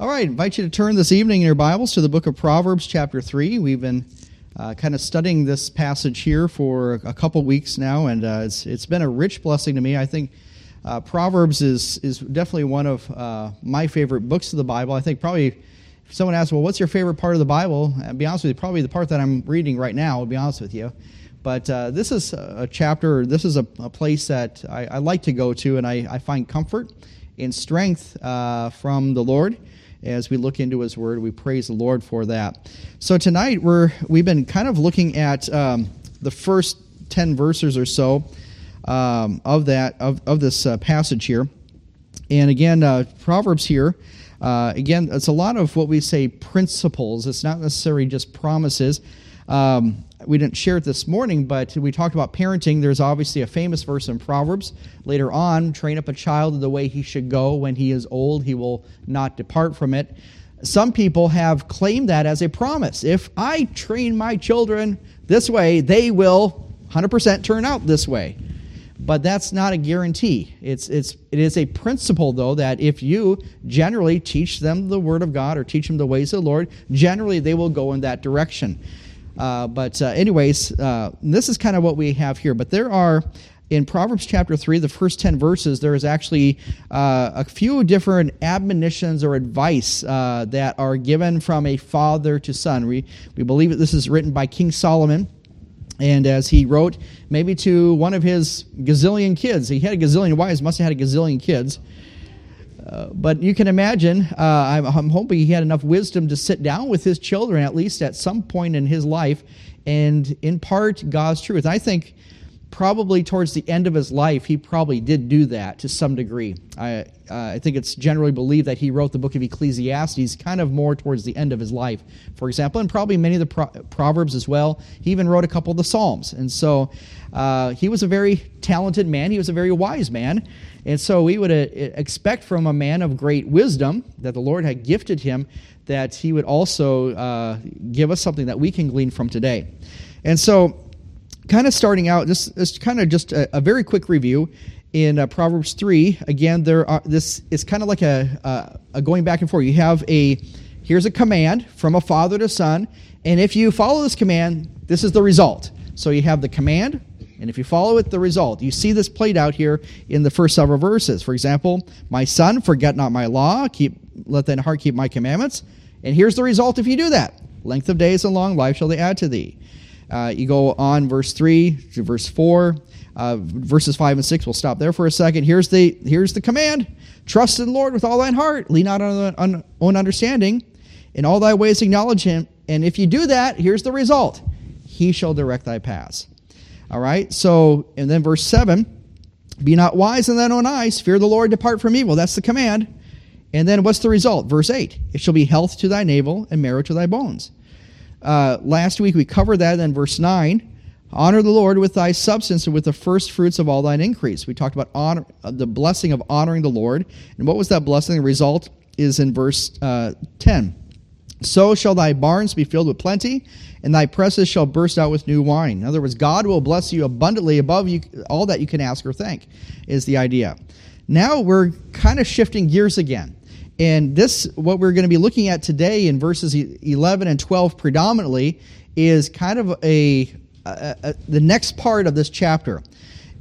All right, invite you to turn this evening in your Bibles to the book of Proverbs, chapter 3. We've been uh, kind of studying this passage here for a couple weeks now, and uh, it's, it's been a rich blessing to me. I think uh, Proverbs is, is definitely one of uh, my favorite books of the Bible. I think probably if someone asks, well, what's your favorite part of the Bible? I'll be honest with you, probably the part that I'm reading right now, I'll be honest with you. But uh, this is a chapter, this is a, a place that I, I, like to go to, and I, I find comfort and strength uh, from the Lord as we look into His Word. We praise the Lord for that. So tonight we're we've been kind of looking at um, the first ten verses or so um, of that of of this uh, passage here, and again uh, Proverbs here. Uh, again, it's a lot of what we say principles. It's not necessarily just promises. Um, we didn't share it this morning, but we talked about parenting. There's obviously a famous verse in Proverbs. Later on, train up a child in the way he should go. When he is old, he will not depart from it. Some people have claimed that as a promise. If I train my children this way, they will 100% turn out this way. But that's not a guarantee. It's, it's, it is a principle, though, that if you generally teach them the Word of God or teach them the ways of the Lord, generally they will go in that direction. Uh, but, uh, anyways, uh, this is kind of what we have here. But there are, in Proverbs chapter 3, the first 10 verses, there is actually uh, a few different admonitions or advice uh, that are given from a father to son. We, we believe that this is written by King Solomon. And as he wrote, maybe to one of his gazillion kids, he had a gazillion wives, must have had a gazillion kids. Uh, but you can imagine, uh, I'm, I'm, hoping he had enough wisdom to sit down with his children, at least at some point in his life, and impart God's truth. I think probably towards the end of his life, he probably did do that to some degree. I, uh, I think it's generally believed that he wrote the book of Ecclesiastes kind of more towards the end of his life, for example, and probably many of the Pro- Proverbs as well. He even wrote a couple of the Psalms. And so uh, he was a very talented man, he was a very wise man. And so we would uh, expect from a man of great wisdom that the Lord had gifted him that he would also uh, give us something that we can glean from today. And so, kind of starting out, this is kind of just a, a very quick review in uh, Proverbs 3. Again, there are, this is kind of like a, a going back and forth. You have a here's a command from a father to son, and if you follow this command, this is the result. So you have the command, and if you follow it, the result. You see this played out here in the first several verses. For example, my son, forget not my law, keep let thine heart keep my commandments. And here's the result if you do that. Length of days and long life shall they add to thee. Uh, you go on verse 3 to verse 4. Uh, verses 5 and 6, we'll stop there for a second. Here's the, here's the command Trust in the Lord with all thine heart, lean not on own understanding. In all thy ways acknowledge him. And if you do that, here's the result He shall direct thy paths. All right. So, and then verse 7 Be not wise in thine own eyes, fear the Lord, depart from evil. That's the command. And then what's the result? Verse 8 It shall be health to thy navel and marrow to thy bones. Uh, last week we covered that in verse 9. Honor the Lord with thy substance and with the first fruits of all thine increase. We talked about honor, uh, the blessing of honoring the Lord. And what was that blessing? The result is in verse uh, 10. So shall thy barns be filled with plenty, and thy presses shall burst out with new wine. In other words, God will bless you abundantly above you, all that you can ask or think, is the idea. Now we're kind of shifting gears again. And this, what we're going to be looking at today in verses 11 and 12 predominantly, is kind of a, a, a the next part of this chapter.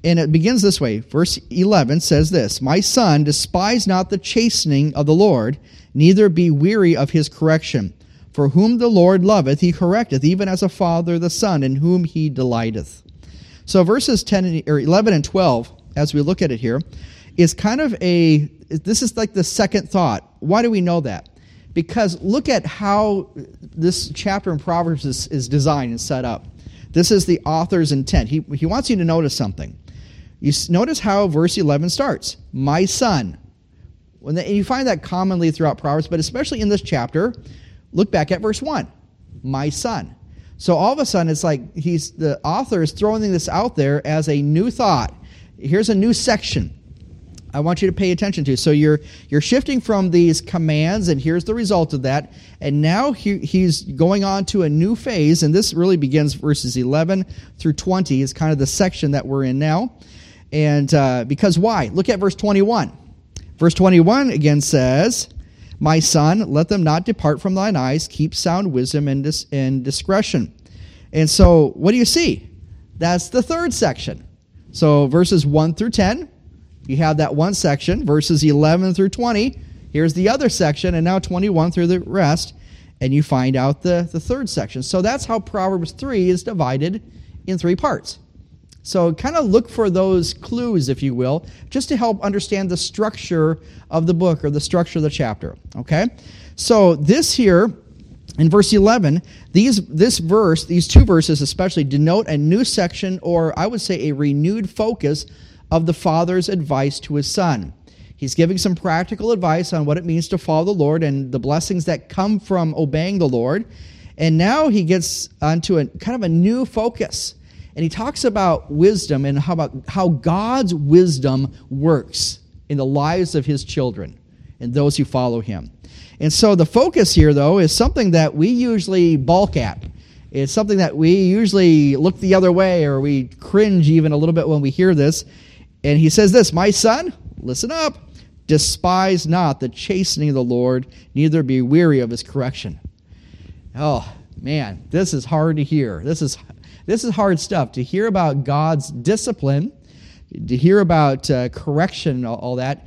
And it begins this way. Verse 11 says this My son, despise not the chastening of the Lord, neither be weary of his correction. For whom the Lord loveth, he correcteth, even as a father the son, in whom he delighteth. So verses 10 or 11 and 12, as we look at it here, is kind of a this is like the second thought. Why do we know that? Because look at how this chapter in Proverbs is, is designed and set up. This is the author's intent. He, he wants you to notice something. You notice how verse 11 starts My son. When the, you find that commonly throughout Proverbs, but especially in this chapter, Look back at verse 1 My son. So all of a sudden, it's like he's the author is throwing this out there as a new thought. Here's a new section. I want you to pay attention to. So you're you're shifting from these commands, and here's the result of that. And now he, he's going on to a new phase, and this really begins verses 11 through 20 is kind of the section that we're in now. And uh, because why? Look at verse 21. Verse 21 again says, My son, let them not depart from thine eyes. Keep sound wisdom and, dis- and discretion. And so, what do you see? That's the third section. So, verses 1 through 10, you have that one section. Verses 11 through 20, here's the other section. And now 21 through the rest. And you find out the, the third section. So, that's how Proverbs 3 is divided in three parts. So, kind of look for those clues, if you will, just to help understand the structure of the book or the structure of the chapter. Okay? So, this here in verse 11, these, this verse, these two verses especially, denote a new section, or I would say a renewed focus of the father's advice to his son. He's giving some practical advice on what it means to follow the Lord and the blessings that come from obeying the Lord. And now he gets onto a kind of a new focus. And he talks about wisdom and how about how God's wisdom works in the lives of his children and those who follow him. And so the focus here, though, is something that we usually balk at. It's something that we usually look the other way or we cringe even a little bit when we hear this. And he says this My son, listen up, despise not the chastening of the Lord, neither be weary of his correction. Oh, man, this is hard to hear. This is, this is hard stuff. To hear about God's discipline, to hear about uh, correction, all, all that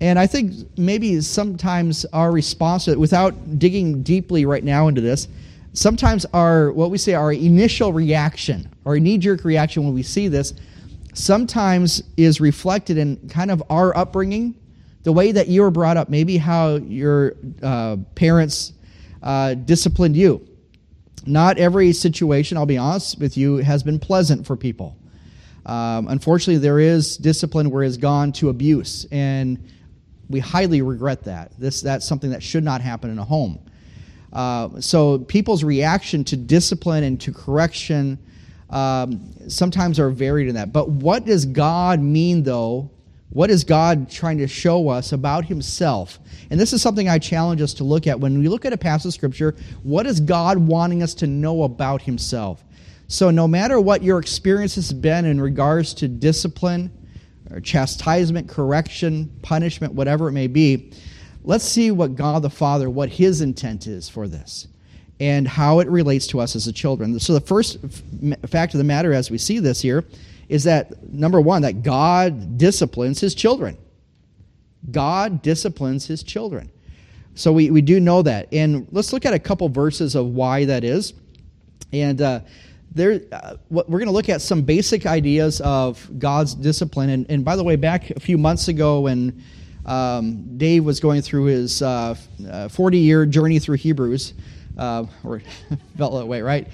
and I think maybe sometimes our response, without digging deeply right now into this, sometimes our, what we say, our initial reaction, our knee jerk reaction when we see this, sometimes is reflected in kind of our upbringing, the way that you were brought up, maybe how your uh, parents uh, disciplined you. Not every situation, I'll be honest with you, has been pleasant for people. Um, unfortunately, there is discipline where it's gone to abuse. And we highly regret that. This, that's something that should not happen in a home. Uh, so people's reaction to discipline and to correction um, sometimes are varied in that. But what does God mean, though? What is God trying to show us about Himself? And this is something I challenge us to look at. When we look at a passage of Scripture, what is God wanting us to know about Himself? So, no matter what your experience has been in regards to discipline, or chastisement, correction, punishment, whatever it may be, let's see what God the Father, what his intent is for this and how it relates to us as a children. So the first fact of the matter as we see this here is that number 1 that God disciplines his children. God disciplines his children. So we, we do know that. And let's look at a couple verses of why that is. And uh, there, uh, we're going to look at some basic ideas of God's discipline. And, and by the way, back a few months ago when um, Dave was going through his 40 uh, uh, year journey through Hebrews, uh, or felt that way, right?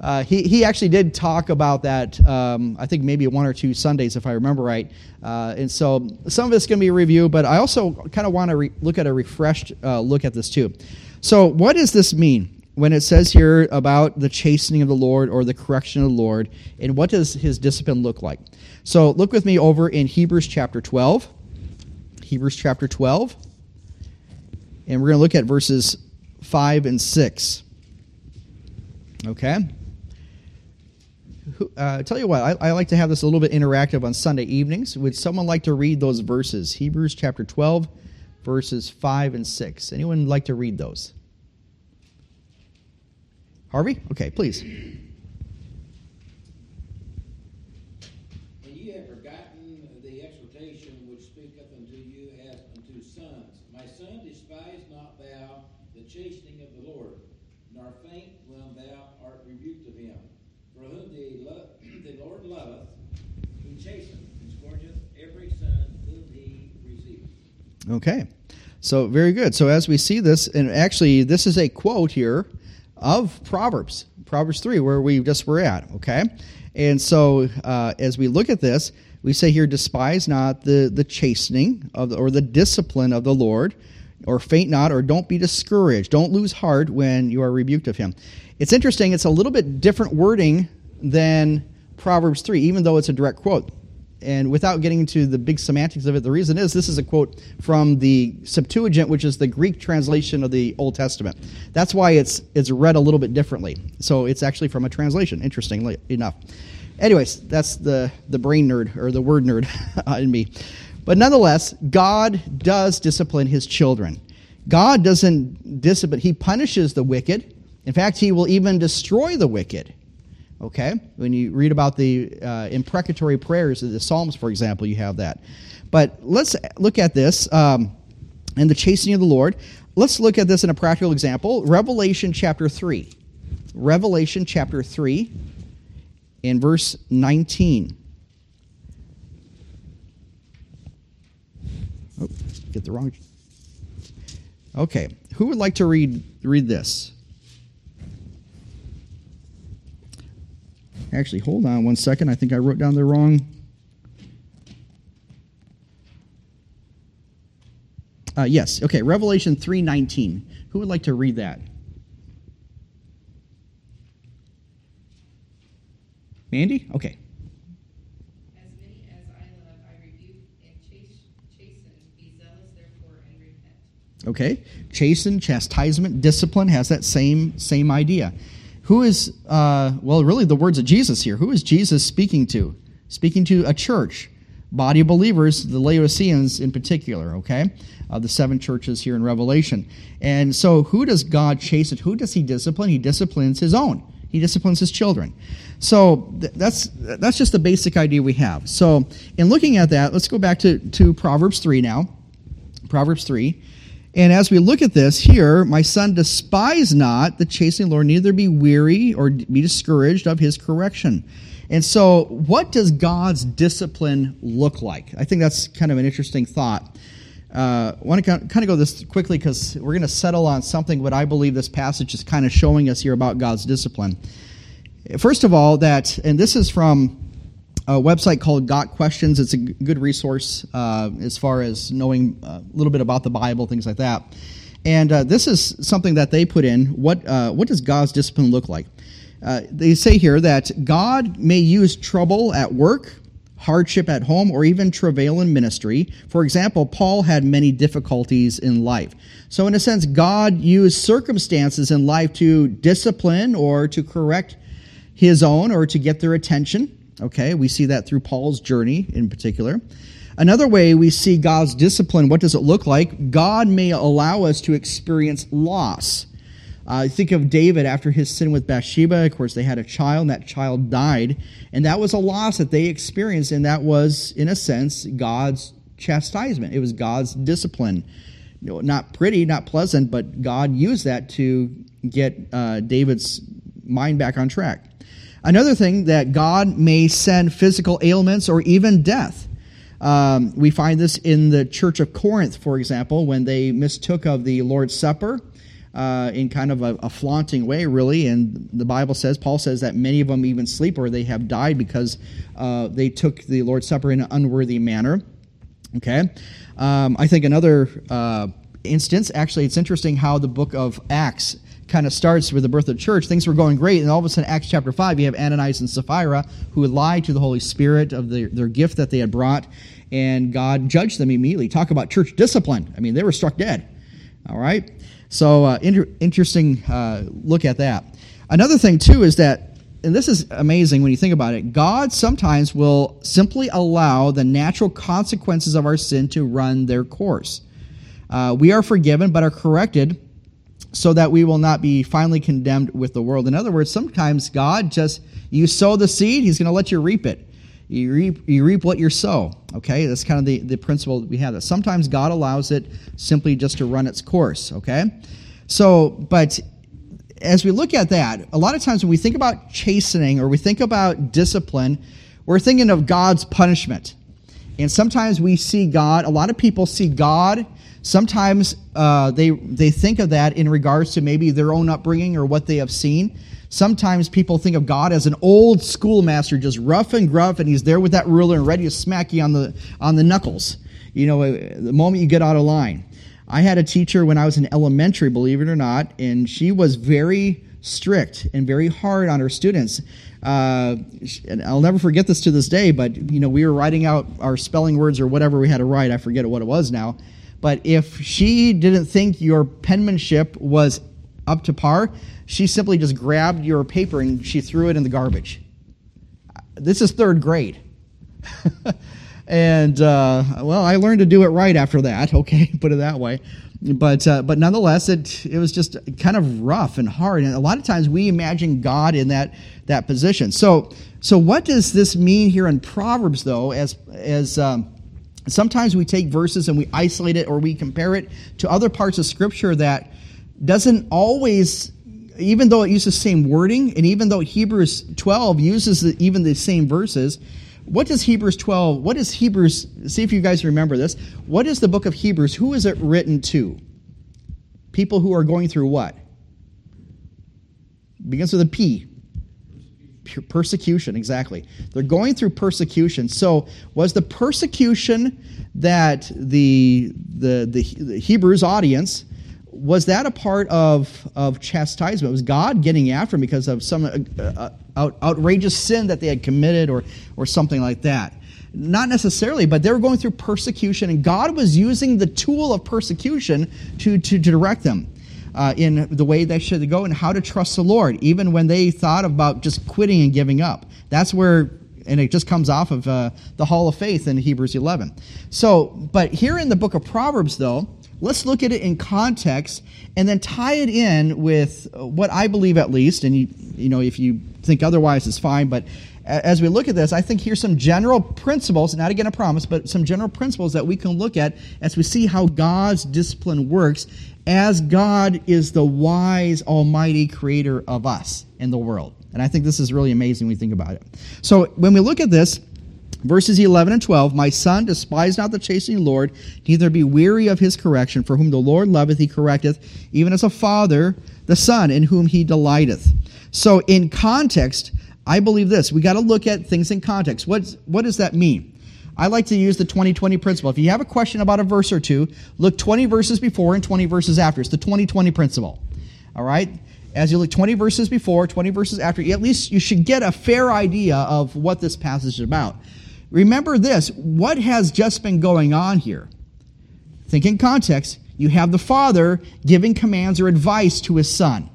Uh, he, he actually did talk about that, um, I think maybe one or two Sundays, if I remember right. Uh, and so some of it's going to be a review, but I also kind of want to re- look at a refreshed look at this too. So, what does this mean? when it says here about the chastening of the Lord or the correction of the Lord, and what does his discipline look like? So look with me over in Hebrews chapter 12. Hebrews chapter 12. And we're going to look at verses 5 and 6. Okay? Uh, tell you what, I, I like to have this a little bit interactive on Sunday evenings. Would someone like to read those verses? Hebrews chapter 12, verses 5 and 6. Anyone like to read those? Harvey? Okay, please. And ye have forgotten the exhortation which speaketh unto you as unto sons. My son, despise not thou the chastening of the Lord, nor faint when thou art rebuked of him. For whom the, lo- the Lord loveth, he chasteneth and scourgeth every son whom he receives. Okay. So, very good. So, as we see this, and actually, this is a quote here of Proverbs, Proverbs 3, where we just were at, okay? And so uh, as we look at this, we say here, despise not the, the chastening of the, or the discipline of the Lord, or faint not, or don't be discouraged. Don't lose heart when you are rebuked of him. It's interesting, it's a little bit different wording than Proverbs 3, even though it's a direct quote and without getting into the big semantics of it, the reason is this is a quote from the Septuagint, which is the Greek translation of the Old Testament. That's why it's it's read a little bit differently. So it's actually from a translation. Interestingly enough. Anyways, that's the the brain nerd or the word nerd in me. But nonetheless, God does discipline His children. God doesn't discipline, He punishes the wicked. In fact, He will even destroy the wicked. Okay? When you read about the uh, imprecatory prayers of the Psalms, for example, you have that. But let's look at this um, and the chastening of the Lord. Let's look at this in a practical example. Revelation chapter 3. Revelation chapter 3 in verse 19. Oh, get the wrong. Okay, who would like to read read this? Actually, hold on one second. I think I wrote down the wrong. Uh, yes. Okay. Revelation three nineteen. Who would like to read that? Mandy. Okay. As many as I love, I rebuke and chasten. Be zealous, therefore, and repent. Okay. Chasten, chastisement, discipline has that same same idea. Who is uh, well, really the words of Jesus here? Who is Jesus speaking to? Speaking to a church, body of believers, the Laodiceans in particular. Okay, uh, the seven churches here in Revelation. And so, who does God chasten? Who does He discipline? He disciplines His own. He disciplines His children. So th- that's that's just the basic idea we have. So, in looking at that, let's go back to to Proverbs three now. Proverbs three. And as we look at this here, my son, despise not the chastening Lord, neither be weary or be discouraged of his correction. And so, what does God's discipline look like? I think that's kind of an interesting thought. Uh, I want to kind of go this quickly because we're going to settle on something what I believe this passage is kind of showing us here about God's discipline. First of all, that, and this is from a website called Got Questions. It's a good resource uh, as far as knowing a little bit about the Bible, things like that. And uh, this is something that they put in. What uh, what does God's discipline look like? Uh, they say here that God may use trouble at work, hardship at home, or even travail in ministry. For example, Paul had many difficulties in life. So, in a sense, God used circumstances in life to discipline or to correct his own or to get their attention. Okay, we see that through Paul's journey in particular. Another way we see God's discipline, what does it look like? God may allow us to experience loss. Uh, think of David after his sin with Bathsheba. Of course, they had a child, and that child died. And that was a loss that they experienced, and that was, in a sense, God's chastisement. It was God's discipline. Not pretty, not pleasant, but God used that to get uh, David's mind back on track. Another thing that God may send physical ailments or even death. Um, we find this in the Church of Corinth, for example, when they mistook of the Lord's Supper uh, in kind of a, a, flaunting way, really. And the Bible says, Paul says that many of them even sleep or they have died because uh, they took the Lord's Supper in an unworthy manner. Okay? Um, I think another uh, instance, actually, it's interesting how the book of Acts kind of starts with the birth of the church, things were going great, and all of a sudden, Acts chapter 5, you have Ananias and Sapphira who lied to the Holy Spirit of the, their gift that they had brought, and God judged them immediately. Talk about church discipline. I mean, they were struck dead. All right? So, uh, inter- interesting uh, look at that. Another thing, too, is that and this is amazing when you think about it. God sometimes will simply allow the natural consequences of our sin to run their course. Uh, we are forgiven, but are corrected so that we will not be finally condemned with the world. In other words, sometimes God just, you sow the seed, He's going to let you reap it. You reap, you reap what you sow. Okay, that's kind of the, the principle that we have. That sometimes God allows it simply just to run its course. Okay, so but as we look at that, a lot of times when we think about chastening or we think about discipline, we're thinking of God's punishment. And sometimes we see God, a lot of people see God Sometimes uh, they, they think of that in regards to maybe their own upbringing or what they have seen. Sometimes people think of God as an old schoolmaster, just rough and gruff, and he's there with that ruler and ready to smack you on the, on the knuckles, you know, uh, the moment you get out of line. I had a teacher when I was in elementary, believe it or not, and she was very strict and very hard on her students. Uh, and I'll never forget this to this day, but you know, we were writing out our spelling words or whatever we had to write. I forget what it was now. But if she didn't think your penmanship was up to par, she simply just grabbed your paper and she threw it in the garbage. This is third grade. and uh, well, I learned to do it right after that. Okay, put it that way. But uh, but nonetheless, it it was just kind of rough and hard. And a lot of times we imagine God in that that position. So so what does this mean here in Proverbs, though? As as um, sometimes we take verses and we isolate it or we compare it to other parts of Scripture that doesn't always even though it uses the same wording, and even though Hebrews 12 uses the, even the same verses, what does Hebrews 12, what is Hebrews, see if you guys remember this. What is the book of Hebrews? Who is it written to? People who are going through what? Begins with a P. Persecution, exactly. They're going through persecution. So, was the persecution that the, the, the, the Hebrews audience was that a part of, of chastisement? Was God getting after them because of some uh, uh, out, outrageous sin that they had committed or, or something like that? Not necessarily, but they were going through persecution, and God was using the tool of persecution to, to, to direct them uh, in the way they should go and how to trust the Lord, even when they thought about just quitting and giving up. That's where and it just comes off of uh, the hall of faith in hebrews 11 so but here in the book of proverbs though let's look at it in context and then tie it in with what I believe at least, and you, you know, if you think otherwise, it's fine, but as we look at this, I think here's some general principles, not again a promise, but some general principles that we can look at as we see how God's discipline works as God is the wise, almighty creator of us in the world. And I think this is really amazing when we think about it. So when we look at this, Verses 11 and 12 My son, despise not the chastening Lord, neither be weary of his correction, for whom the Lord loveth, he correcteth, even as a father the son, in whom he delighteth. So, in context, I believe this. We got to look at things in context. What's, what does that mean? I like to use the 20 20 principle. If you have a question about a verse or two, look 20 verses before and 20 verses after. It's the 20 20 principle. All right? As you look 20 verses before, 20 verses after, at least you should get a fair idea of what this passage is about. Remember this what has just been going on here? Think in context. You have the father giving commands or advice to his son.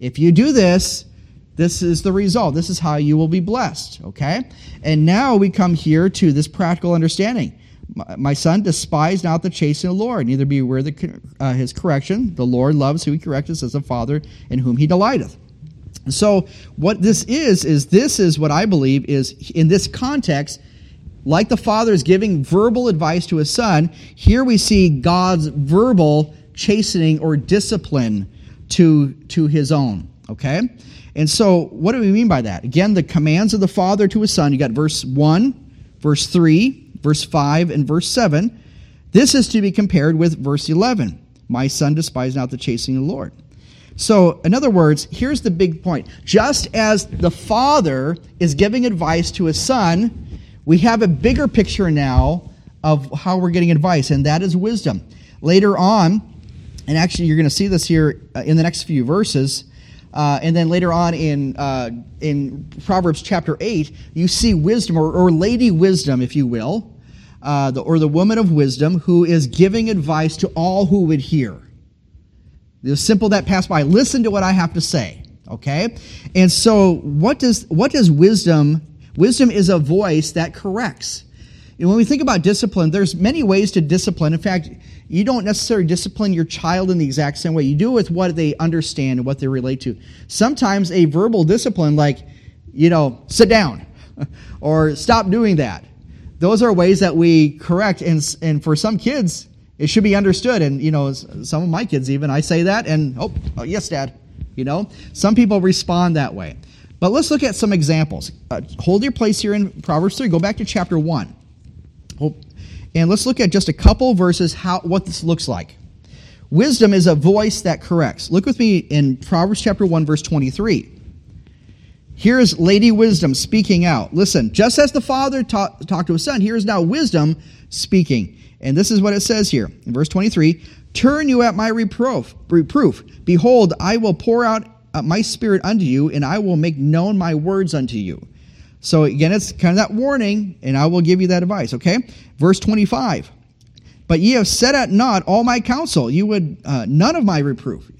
If you do this, this is the result. This is how you will be blessed. Okay? And now we come here to this practical understanding. My son, despise not the chastening of the Lord, neither be aware of uh, his correction. The Lord loves who he correcteth as a father in whom he delighteth. So, what this is, is this is what I believe is in this context, like the father is giving verbal advice to his son, here we see God's verbal chastening or discipline to, to his own. Okay? And so, what do we mean by that? Again, the commands of the father to his son. You got verse 1, verse 3, verse 5, and verse 7. This is to be compared with verse 11. My son, despise not the chastening of the Lord. So, in other words, here's the big point. Just as the father is giving advice to his son, we have a bigger picture now of how we're getting advice, and that is wisdom. Later on, and actually you're going to see this here uh, in the next few verses, uh, and then later on in, uh, in Proverbs chapter 8, you see wisdom, or, or Lady Wisdom, if you will, uh, the, or the woman of wisdom, who is giving advice to all who would hear. The simple that pass by. Listen to what I have to say. Okay? And so, what does, what does wisdom Wisdom is a voice that corrects. And when we think about discipline, there's many ways to discipline. In fact, you don't necessarily discipline your child in the exact same way. You do it with what they understand and what they relate to. Sometimes a verbal discipline, like, you know, sit down or stop doing that. Those are ways that we correct. And, and for some kids, it should be understood. And, you know, some of my kids even, I say that and, oh, oh yes, dad. You know, some people respond that way. But let's look at some examples. Uh, hold your place here in Proverbs 3. Go back to chapter 1. And let's look at just a couple verses how what this looks like. Wisdom is a voice that corrects. Look with me in Proverbs chapter 1 verse 23. Here's Lady Wisdom speaking out. Listen, just as the father ta- talked to his son, here is now wisdom speaking. And this is what it says here in verse 23 Turn you at my reproof. reproof. Behold, I will pour out uh, my spirit unto you, and I will make known my words unto you. So again, it's kind of that warning, and I will give you that advice, okay? Verse 25. But ye have set at naught all my counsel. You would uh, none of my reproof.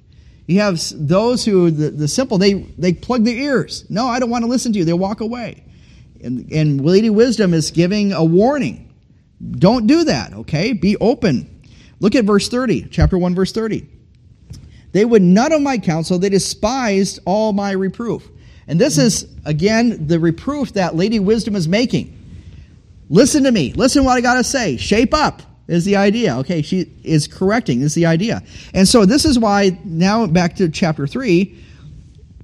You have those who, the, the simple, they, they plug their ears. No, I don't want to listen to you. They walk away. And, and Lady Wisdom is giving a warning. Don't do that, okay? Be open. Look at verse 30, chapter 1, verse 30. They would none of my counsel, they despised all my reproof. And this is, again, the reproof that Lady Wisdom is making. Listen to me. Listen what I got to say. Shape up is the idea. Okay, she is correcting, is the idea. And so this is why, now back to chapter 3,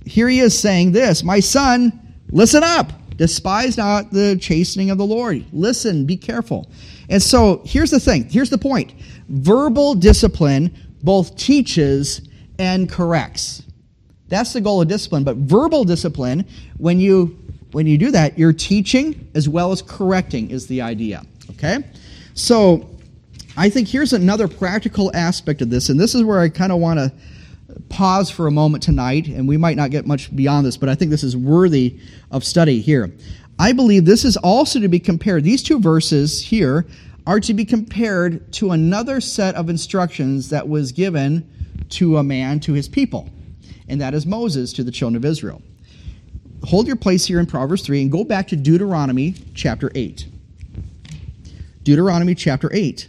here he is saying this My son, listen up. Despise not the chastening of the Lord. Listen, be careful. And so here's the thing. Here's the point. Verbal discipline both teaches and corrects. That's the goal of discipline. But verbal discipline, when you when you do that, you're teaching as well as correcting is the idea. Okay? So I think here's another practical aspect of this, and this is where I kind of want to pause for a moment tonight, and we might not get much beyond this, but I think this is worthy of study here. I believe this is also to be compared, these two verses here are to be compared to another set of instructions that was given to a man to his people, and that is Moses to the children of Israel. Hold your place here in Proverbs 3 and go back to Deuteronomy chapter 8. Deuteronomy chapter 8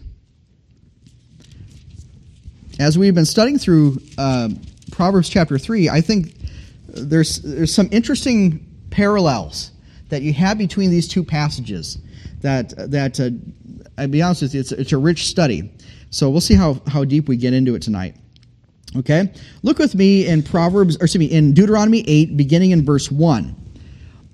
as we've been studying through uh, Proverbs chapter 3, I think there's, there's some interesting parallels that you have between these two passages that, that uh, I'll be honest with you, it's, it's a rich study. So we'll see how, how deep we get into it tonight. Okay? Look with me in Proverbs, or excuse me, in Deuteronomy 8, beginning in verse 1.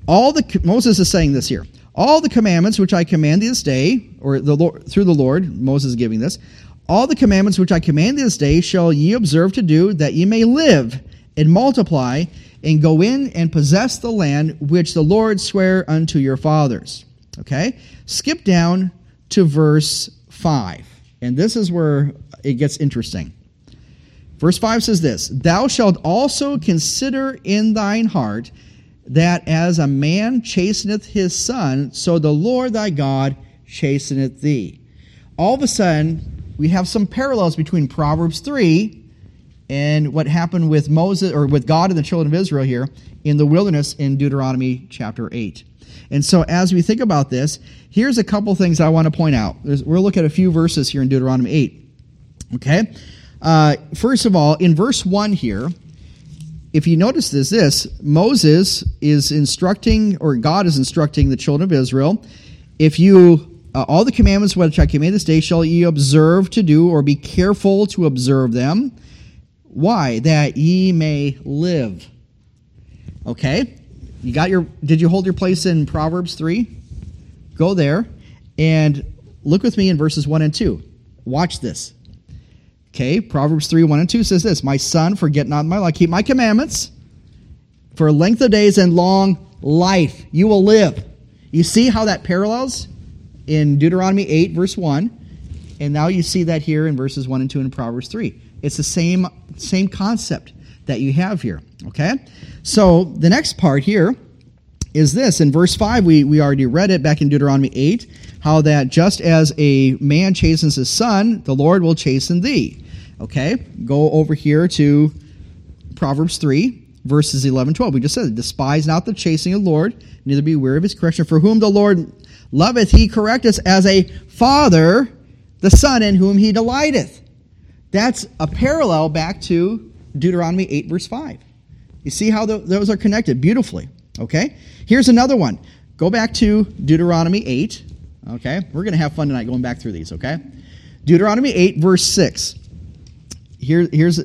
All the, Moses is saying this here. All the commandments which I command thee this day, or the Lord, through the Lord, Moses is giving this, all the commandments which I command thee this day shall ye observe to do, that ye may live and multiply, and go in and possess the land which the Lord sware unto your fathers. Okay? Skip down to verse 5. And this is where it gets interesting. Verse 5 says this Thou shalt also consider in thine heart that as a man chasteneth his son, so the Lord thy God chasteneth thee. All of a sudden, we have some parallels between Proverbs 3 and what happened with Moses or with God and the children of Israel here in the wilderness in Deuteronomy chapter 8. And so as we think about this, here's a couple things I want to point out. we'll look at a few verses here in Deuteronomy 8. Okay? Uh, first of all, in verse 1 here, if you notice this, this, Moses is instructing, or God is instructing the children of Israel, if you uh, all the commandments which I command this day shall ye observe to do, or be careful to observe them. Why? That ye may live. Okay? You got your did you hold your place in Proverbs 3? Go there and look with me in verses 1 and 2. Watch this. Okay, Proverbs 3, 1 and 2 says this My son, forget not my law, keep my commandments for length of days and long life. You will live. You see how that parallels? in Deuteronomy 8, verse 1, and now you see that here in verses 1 and 2 in Proverbs 3. It's the same, same concept that you have here. Okay? So the next part here is this. In verse 5, we, we already read it back in Deuteronomy 8, how that just as a man chastens his son, the Lord will chasten thee. Okay? Go over here to Proverbs 3, verses 11 12. We just said, Despise not the chasing of the Lord, neither be weary of his correction. For whom the Lord loveth he correcteth as a father the son in whom he delighteth. That's a parallel back to Deuteronomy 8, verse 5. You see how those are connected beautifully. Okay? Here's another one. Go back to Deuteronomy 8. Okay? We're going to have fun tonight going back through these, okay? Deuteronomy 8, verse 6. Here, here's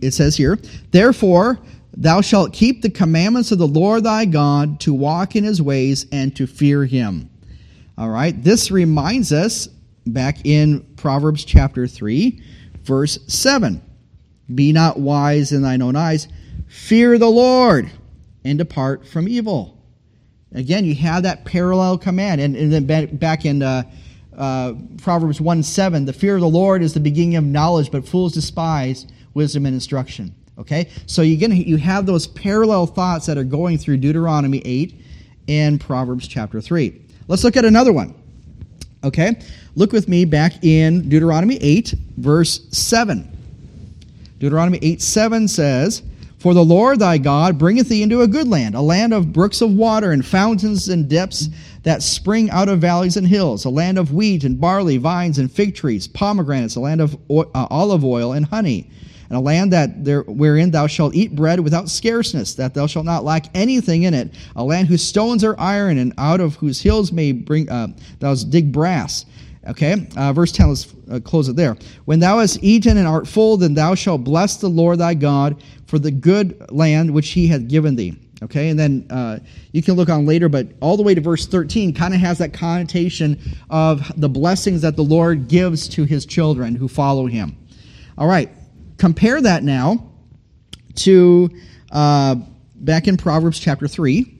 it says here, Therefore, thou shalt keep the commandments of the Lord thy God to walk in his ways and to fear him. All right, this reminds us back in Proverbs chapter 3, verse 7 Be not wise in thine own eyes, fear the Lord, and depart from evil. Again, you have that parallel command. And, and then back in uh, uh, Proverbs 1 7, the fear of the Lord is the beginning of knowledge, but fools despise wisdom and instruction. Okay? So you, get, you have those parallel thoughts that are going through Deuteronomy 8 and Proverbs chapter 3. Let's look at another one. Okay? Look with me back in Deuteronomy 8, verse 7. Deuteronomy 8 7 says, For the Lord thy God bringeth thee into a good land, a land of brooks of water and fountains and depths, that spring out of valleys and hills, a land of wheat and barley, vines and fig trees, pomegranates, a land of o- uh, olive oil and honey, and a land that there, wherein thou shalt eat bread without scarceness, that thou shalt not lack anything in it, a land whose stones are iron, and out of whose hills may bring uh, thou dig brass. Okay, uh, verse 10, let's uh, close it there. When thou hast eaten and art full, then thou shalt bless the Lord thy God for the good land which he hath given thee. Okay, and then uh, you can look on later, but all the way to verse 13 kind of has that connotation of the blessings that the Lord gives to his children who follow him. All right, compare that now to uh, back in Proverbs chapter 3.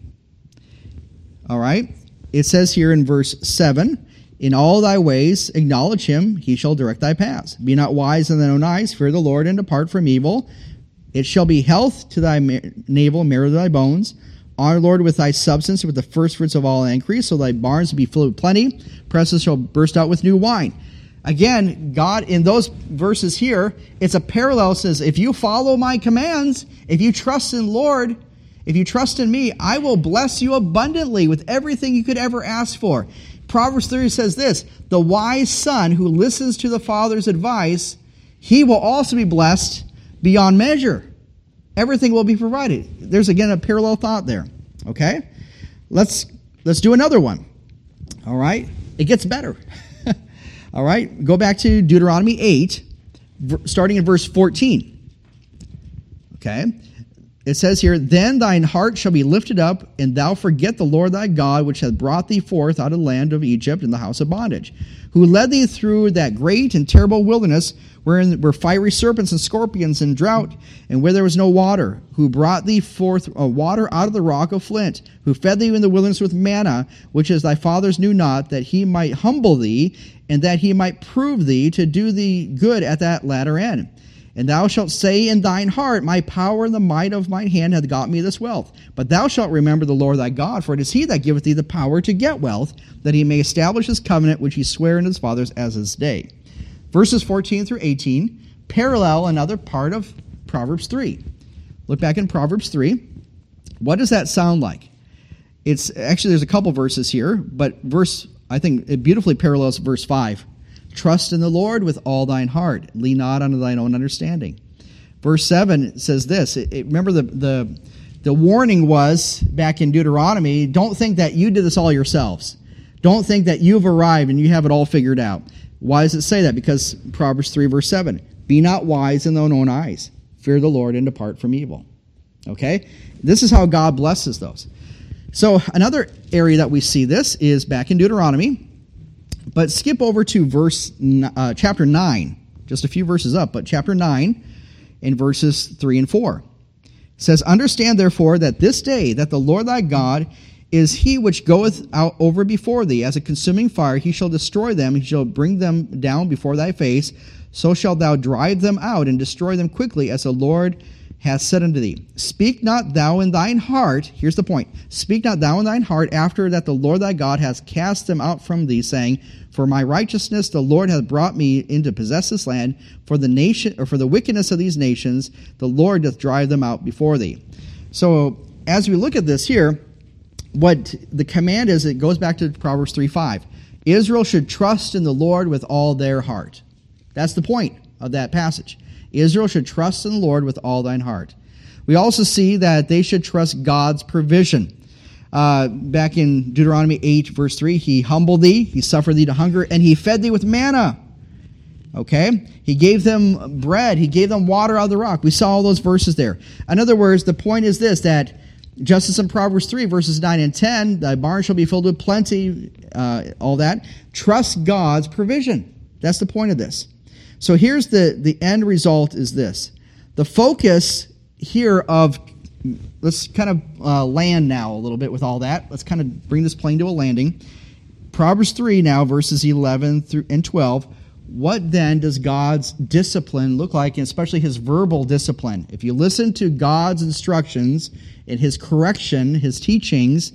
All right, it says here in verse 7 In all thy ways acknowledge him, he shall direct thy paths. Be not wise in thine own eyes, fear the Lord, and depart from evil. It shall be health to thy navel, marrow to thy bones. Honor, Lord, with thy substance, with the first fruits of all increase, so thy barns be filled with plenty. Presses shall burst out with new wine. Again, God, in those verses here, it's a parallel. Says, if you follow my commands, if you trust in Lord, if you trust in me, I will bless you abundantly with everything you could ever ask for. Proverbs 30 says this The wise son who listens to the father's advice, he will also be blessed beyond measure. Everything will be provided. There's again a parallel thought there. Okay? Let's let's do another one. All right? It gets better. All right? Go back to Deuteronomy 8 starting in verse 14. Okay? It says here, Then thine heart shall be lifted up, and thou forget the Lord thy God, which hath brought thee forth out of the land of Egypt in the house of bondage, who led thee through that great and terrible wilderness, wherein were fiery serpents and scorpions and drought, and where there was no water, who brought thee forth water out of the rock of flint, who fed thee in the wilderness with manna, which as thy fathers knew not, that he might humble thee, and that he might prove thee to do thee good at that latter end. And thou shalt say in thine heart, My power and the might of mine hand hath got me this wealth. But thou shalt remember the Lord thy God, for it is he that giveth thee the power to get wealth, that he may establish his covenant which he sware unto his fathers as his day. Verses 14 through 18 parallel another part of Proverbs 3. Look back in Proverbs 3. What does that sound like? It's actually there's a couple verses here, but verse I think it beautifully parallels verse 5. Trust in the Lord with all thine heart, lean not unto thine own understanding. Verse 7 says this. It, it, remember the, the the warning was back in Deuteronomy, don't think that you did this all yourselves. Don't think that you've arrived and you have it all figured out. Why does it say that? Because Proverbs 3, verse 7 Be not wise in thine own eyes, fear the Lord and depart from evil. Okay? This is how God blesses those. So, another area that we see this is back in Deuteronomy, but skip over to verse uh, chapter 9, just a few verses up, but chapter 9 in verses 3 and 4. It says, Understand therefore that this day that the Lord thy God is he which goeth out over before thee as a consuming fire. He shall destroy them, he shall bring them down before thy face. So shalt thou drive them out and destroy them quickly, as the Lord hath said unto thee. Speak not thou in thine heart, here's the point. Speak not thou in thine heart after that the Lord thy God has cast them out from thee, saying, For my righteousness the Lord hath brought me into possess this land, for the nation or for the wickedness of these nations, the Lord doth drive them out before thee. So as we look at this here, what the command is, it goes back to Proverbs 3 5. Israel should trust in the Lord with all their heart. That's the point of that passage. Israel should trust in the Lord with all thine heart. We also see that they should trust God's provision. Uh, back in Deuteronomy 8, verse 3, he humbled thee, he suffered thee to hunger, and he fed thee with manna. Okay? He gave them bread, he gave them water out of the rock. We saw all those verses there. In other words, the point is this that just as in Proverbs 3, verses 9 and 10, thy barn shall be filled with plenty, uh, all that. Trust God's provision. That's the point of this. So here's the, the end result is this. The focus here of, let's kind of uh, land now a little bit with all that. Let's kind of bring this plane to a landing. Proverbs 3 now, verses 11 through and 12. What then does God's discipline look like, and especially his verbal discipline? If you listen to God's instructions and his correction, his teachings,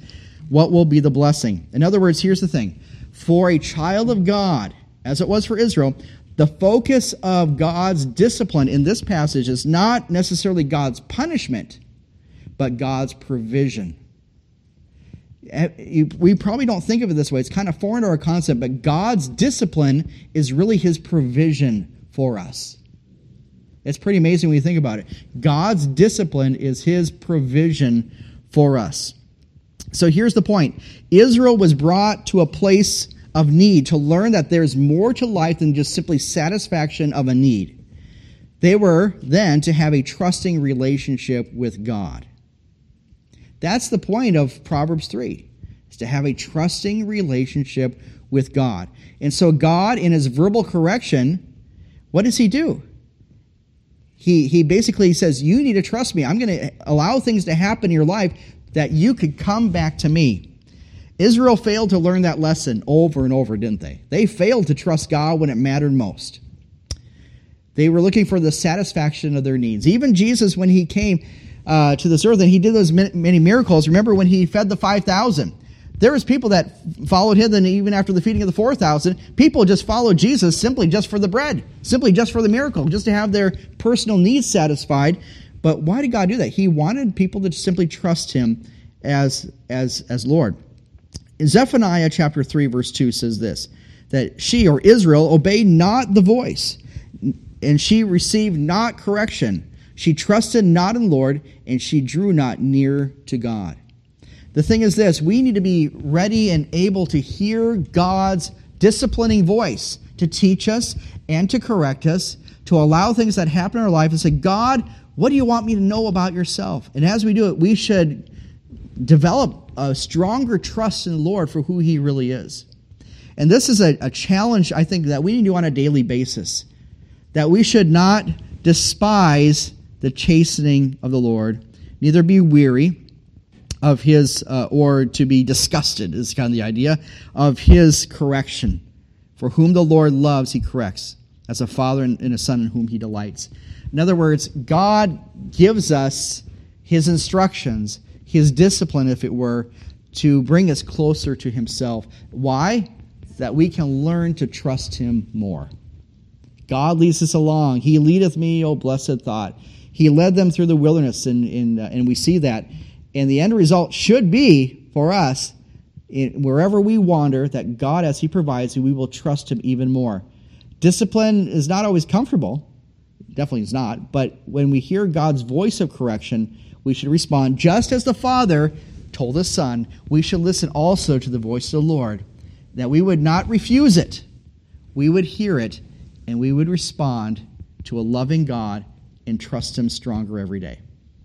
what will be the blessing? In other words, here's the thing. For a child of God, as it was for Israel, the focus of God's discipline in this passage is not necessarily God's punishment, but God's provision. eh, we probably don't think of it this way. It's kind of foreign to our concept, but God's discipline is really his provision for us. It's pretty amazing when you think about it. God's discipline is his provision for us. So here's the point Israel was brought to a place of need to learn that there's more to life than just simply satisfaction of a need. They were then to have a trusting relationship with God. That's the point of Proverbs 3, is to have a trusting relationship with God. And so God, in his verbal correction, what does he do? He, he basically says, You need to trust me. I'm going to allow things to happen in your life that you could come back to me. Israel failed to learn that lesson over and over, didn't they? They failed to trust God when it mattered most. They were looking for the satisfaction of their needs. Even Jesus, when he came uh, to this earth and he did those many miracles, remember when he fed the 5,000? There was people that followed him, and even after the feeding of the 4,000, people just followed Jesus simply just for the bread, simply just for the miracle, just to have their personal needs satisfied. But why did God do that? He wanted people to simply trust him as, as, as Lord. Zephaniah chapter 3, verse 2 says this that she or Israel obeyed not the voice, and she received not correction. She trusted not in Lord, and she drew not near to God. The thing is this we need to be ready and able to hear God's disciplining voice to teach us and to correct us, to allow things that happen in our life and say, God, what do you want me to know about yourself? And as we do it, we should develop a stronger trust in the Lord for who He really is. And this is a, a challenge, I think, that we need to do on a daily basis. That we should not despise the chastening of the Lord, neither be weary of his, uh, or to be disgusted, is kind of the idea, of his correction. For whom the Lord loves, he corrects, as a father and a son in whom he delights. In other words, God gives us his instructions, his discipline, if it were, to bring us closer to himself. Why? That we can learn to trust him more. God leads us along. He leadeth me, O blessed thought. He led them through the wilderness, and, and, uh, and we see that. And the end result should be for us, wherever we wander, that God, as He provides, we will trust Him even more. Discipline is not always comfortable, definitely is not, but when we hear God's voice of correction, we should respond just as the Father told the Son. We should listen also to the voice of the Lord, that we would not refuse it, we would hear it, and we would respond to a loving God and trust Him stronger every day.